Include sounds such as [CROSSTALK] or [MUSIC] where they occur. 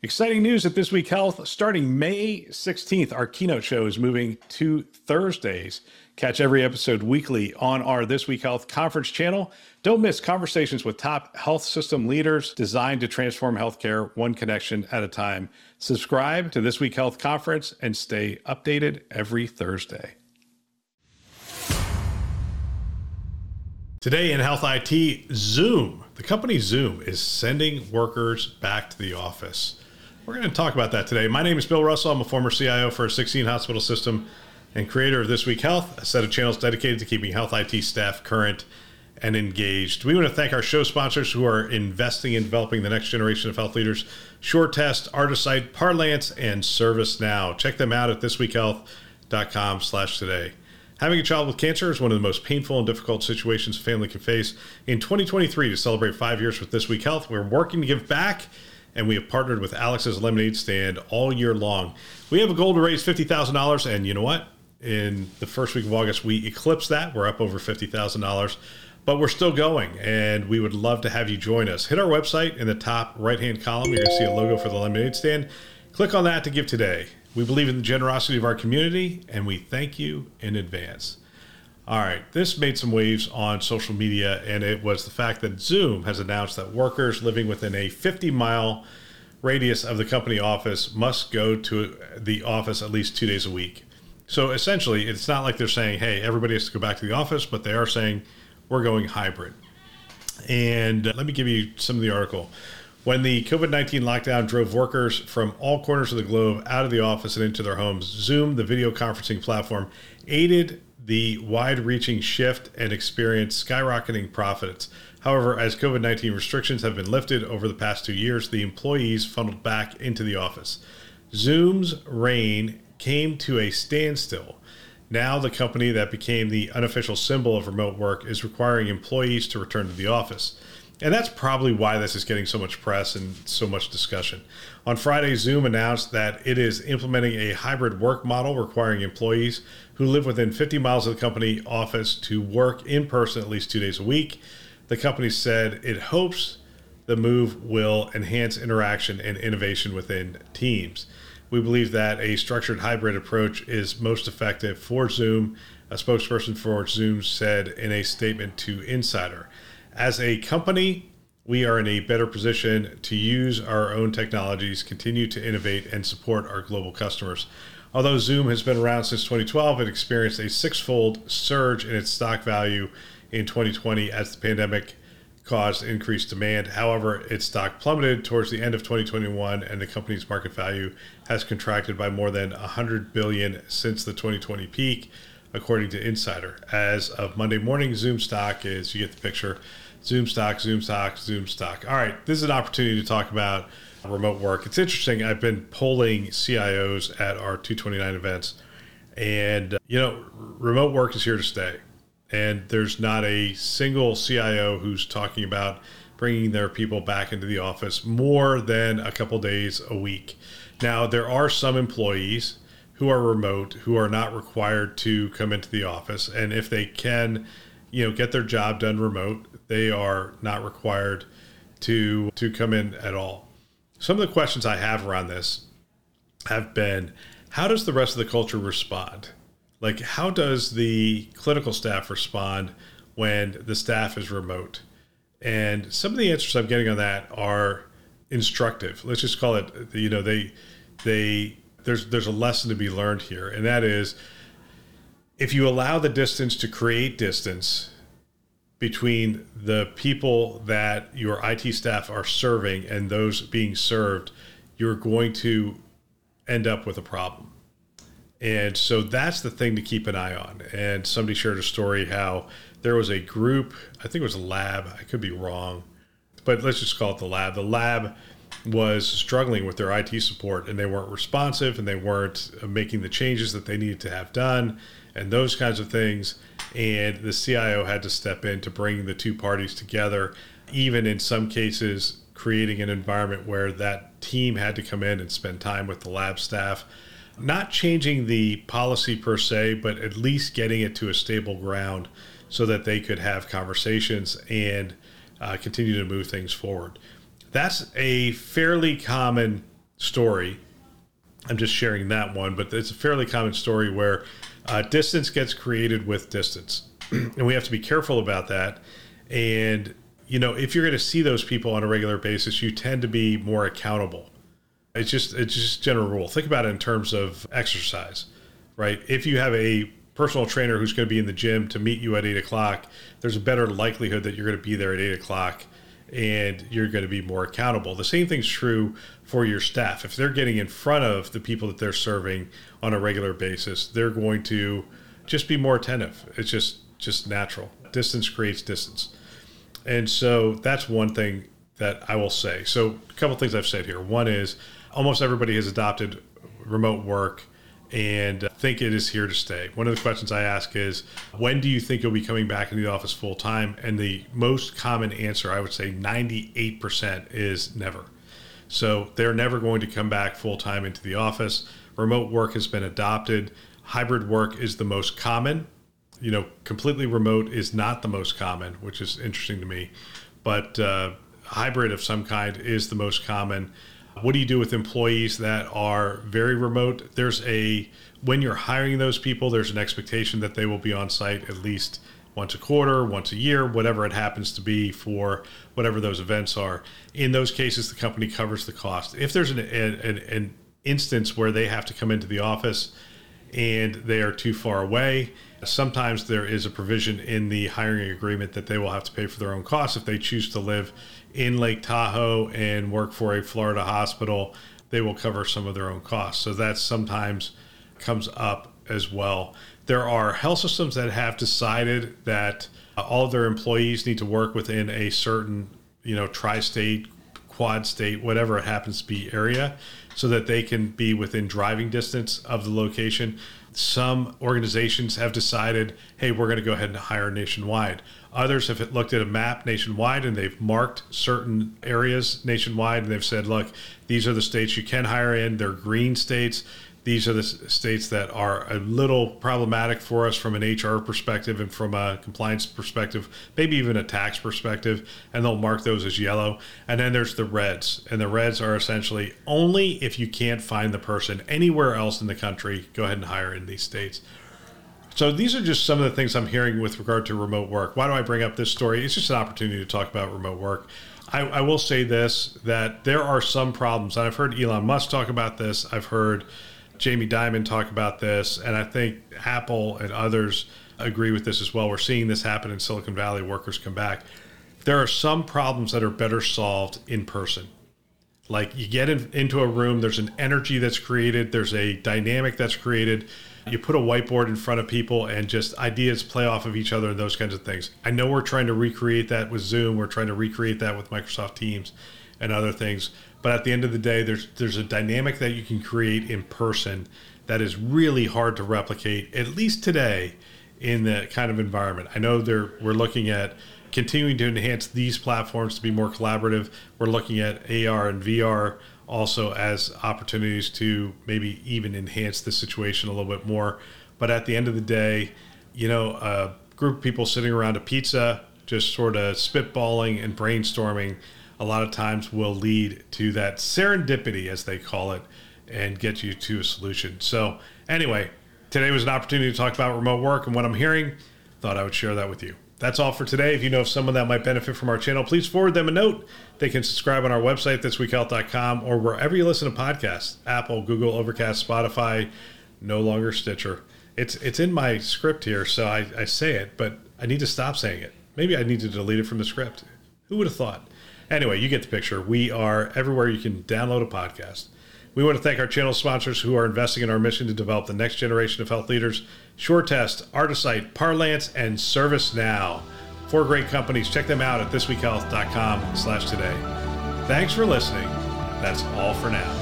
Exciting news at This Week Health. Starting May 16th, our keynote show is moving to Thursdays. Catch every episode weekly on our This Week Health conference channel. Don't miss conversations with top health system leaders designed to transform healthcare one connection at a time. Subscribe to This Week Health conference and stay updated every Thursday. Today in Health IT, Zoom. The company Zoom is sending workers back to the office. We're going to talk about that today. My name is Bill Russell. I'm a former CIO for a 16 hospital system and creator of This Week Health, a set of channels dedicated to keeping health IT staff current and engaged. We want to thank our show sponsors who are investing in developing the next generation of health leaders SureTest, Artisight, Parlance, and ServiceNow. Check them out at thisweekhealth.com slash today. Having a child with cancer is one of the most painful and difficult situations a family can face. In 2023, to celebrate five years with This Week Health, we're working to give back and we have partnered with Alex's Lemonade Stand all year long. We have a goal to raise $50,000, and you know what? In the first week of August, we eclipsed that. We're up over $50,000, but we're still going, and we would love to have you join us. Hit our website in the top right hand column. You're going to see a logo for the Lemonade Stand. Click on that to give today. We believe in the generosity of our community, and we thank you in advance. All right, this made some waves on social media, and it was the fact that Zoom has announced that workers living within a 50 mile radius of the company office must go to the office at least two days a week. So essentially, it's not like they're saying, hey, everybody has to go back to the office, but they are saying we're going hybrid. And uh, let me give you some of the article. When the COVID 19 lockdown drove workers from all corners of the globe out of the office and into their homes, Zoom, the video conferencing platform, aided the wide reaching shift and experienced skyrocketing profits. However, as COVID 19 restrictions have been lifted over the past two years, the employees funneled back into the office. Zoom's reign came to a standstill. Now, the company that became the unofficial symbol of remote work is requiring employees to return to the office. And that's probably why this is getting so much press and so much discussion. On Friday, Zoom announced that it is implementing a hybrid work model requiring employees who live within 50 miles of the company office to work in person at least two days a week. The company said it hopes the move will enhance interaction and innovation within teams. We believe that a structured hybrid approach is most effective for Zoom, a spokesperson for Zoom said in a statement to Insider. As a company, we are in a better position to use our own technologies, continue to innovate, and support our global customers. Although Zoom has been around since 2012, it experienced a six-fold surge in its stock value in 2020 as the pandemic caused increased demand. However, its stock plummeted towards the end of 2021 and the company's market value has contracted by more than 100 billion since the 2020 peak, according to Insider. As of Monday morning, Zoom stock is you get the picture Zoom stock, Zoom stock, Zoom stock. All right, this is an opportunity to talk about remote work. It's interesting. I've been polling CIOs at our 229 events, and uh, you know, remote work is here to stay. And there's not a single CIO who's talking about bringing their people back into the office more than a couple days a week. Now, there are some employees who are remote who are not required to come into the office, and if they can, you know, get their job done remote, they are not required to to come in at all. Some of the questions I have around this have been how does the rest of the culture respond? Like how does the clinical staff respond when the staff is remote? And some of the answers I'm getting on that are instructive. Let's just call it you know they they there's there's a lesson to be learned here and that is if you allow the distance to create distance between the people that your IT staff are serving and those being served, you're going to end up with a problem. And so that's the thing to keep an eye on. And somebody shared a story how there was a group, I think it was a lab, I could be wrong, but let's just call it the lab. The lab was struggling with their IT support and they weren't responsive and they weren't making the changes that they needed to have done and those kinds of things. And the CIO had to step in to bring the two parties together, even in some cases, creating an environment where that team had to come in and spend time with the lab staff. Not changing the policy per se, but at least getting it to a stable ground so that they could have conversations and uh, continue to move things forward. That's a fairly common story. I'm just sharing that one, but it's a fairly common story where uh, distance gets created with distance. [CLEARS THROAT] and we have to be careful about that. And, you know, if you're going to see those people on a regular basis, you tend to be more accountable. It's just, it's just general rule. Think about it in terms of exercise, right? If you have a personal trainer who's going to be in the gym to meet you at eight o'clock, there's a better likelihood that you're going to be there at eight o'clock and you're going to be more accountable. The same thing's true for your staff. If they're getting in front of the people that they're serving on a regular basis, they're going to just be more attentive. It's just just natural. Distance creates distance. And so that's one thing that I will say. So a couple things I've said here. One is almost everybody has adopted remote work and I think it is here to stay. One of the questions I ask is, when do you think you'll be coming back into the office full time? And the most common answer, I would say 98%, is never. So they're never going to come back full time into the office. Remote work has been adopted. Hybrid work is the most common you know, completely remote is not the most common, which is interesting to me. But uh, hybrid of some kind is the most common. What do you do with employees that are very remote? There's a when you're hiring those people, there's an expectation that they will be on site at least once a quarter, once a year, whatever it happens to be for whatever those events are. In those cases, the company covers the cost. If there's an, an, an instance where they have to come into the office and they are too far away, Sometimes there is a provision in the hiring agreement that they will have to pay for their own costs if they choose to live in Lake Tahoe and work for a Florida hospital. They will cover some of their own costs. So that sometimes comes up as well. There are health systems that have decided that uh, all of their employees need to work within a certain, you know, tri-state, quad state, whatever it happens to be area, so that they can be within driving distance of the location. Some organizations have decided, hey, we're going to go ahead and hire nationwide. Others have looked at a map nationwide and they've marked certain areas nationwide and they've said, look, these are the states you can hire in. They're green states these are the states that are a little problematic for us from an HR perspective and from a compliance perspective, maybe even a tax perspective, and they'll mark those as yellow. And then there's the reds, and the reds are essentially only if you can't find the person anywhere else in the country, go ahead and hire in these states. So these are just some of the things I'm hearing with regard to remote work. Why do I bring up this story? It's just an opportunity to talk about remote work. I, I will say this that there are some problems, and I've heard Elon Musk talk about this. I've heard Jamie Dimon talk about this, and I think Apple and others agree with this as well. We're seeing this happen in Silicon Valley. Workers come back. There are some problems that are better solved in person. Like you get in, into a room, there's an energy that's created, there's a dynamic that's created. You put a whiteboard in front of people and just ideas play off of each other and those kinds of things. I know we're trying to recreate that with Zoom, we're trying to recreate that with Microsoft Teams and other things. But at the end of the day, there's there's a dynamic that you can create in person that is really hard to replicate, at least today, in that kind of environment. I know there we're looking at continuing to enhance these platforms to be more collaborative. We're looking at AR and VR also as opportunities to maybe even enhance the situation a little bit more. But at the end of the day, you know, a group of people sitting around a pizza, just sort of spitballing and brainstorming a lot of times will lead to that serendipity, as they call it, and get you to a solution. So, anyway, today was an opportunity to talk about remote work and what I'm hearing. Thought I would share that with you. That's all for today. If you know of someone that might benefit from our channel, please forward them a note. They can subscribe on our website, thisweekhealth.com, or wherever you listen to podcasts Apple, Google, Overcast, Spotify, no longer Stitcher. It's, it's in my script here, so I, I say it, but I need to stop saying it. Maybe I need to delete it from the script. Who would have thought? Anyway, you get the picture. We are everywhere you can download a podcast. We want to thank our channel sponsors who are investing in our mission to develop the next generation of health leaders SureTest, Artisight, Parlance, and ServiceNow. Four great companies. Check them out at thisweekhealth.com slash today. Thanks for listening. That's all for now.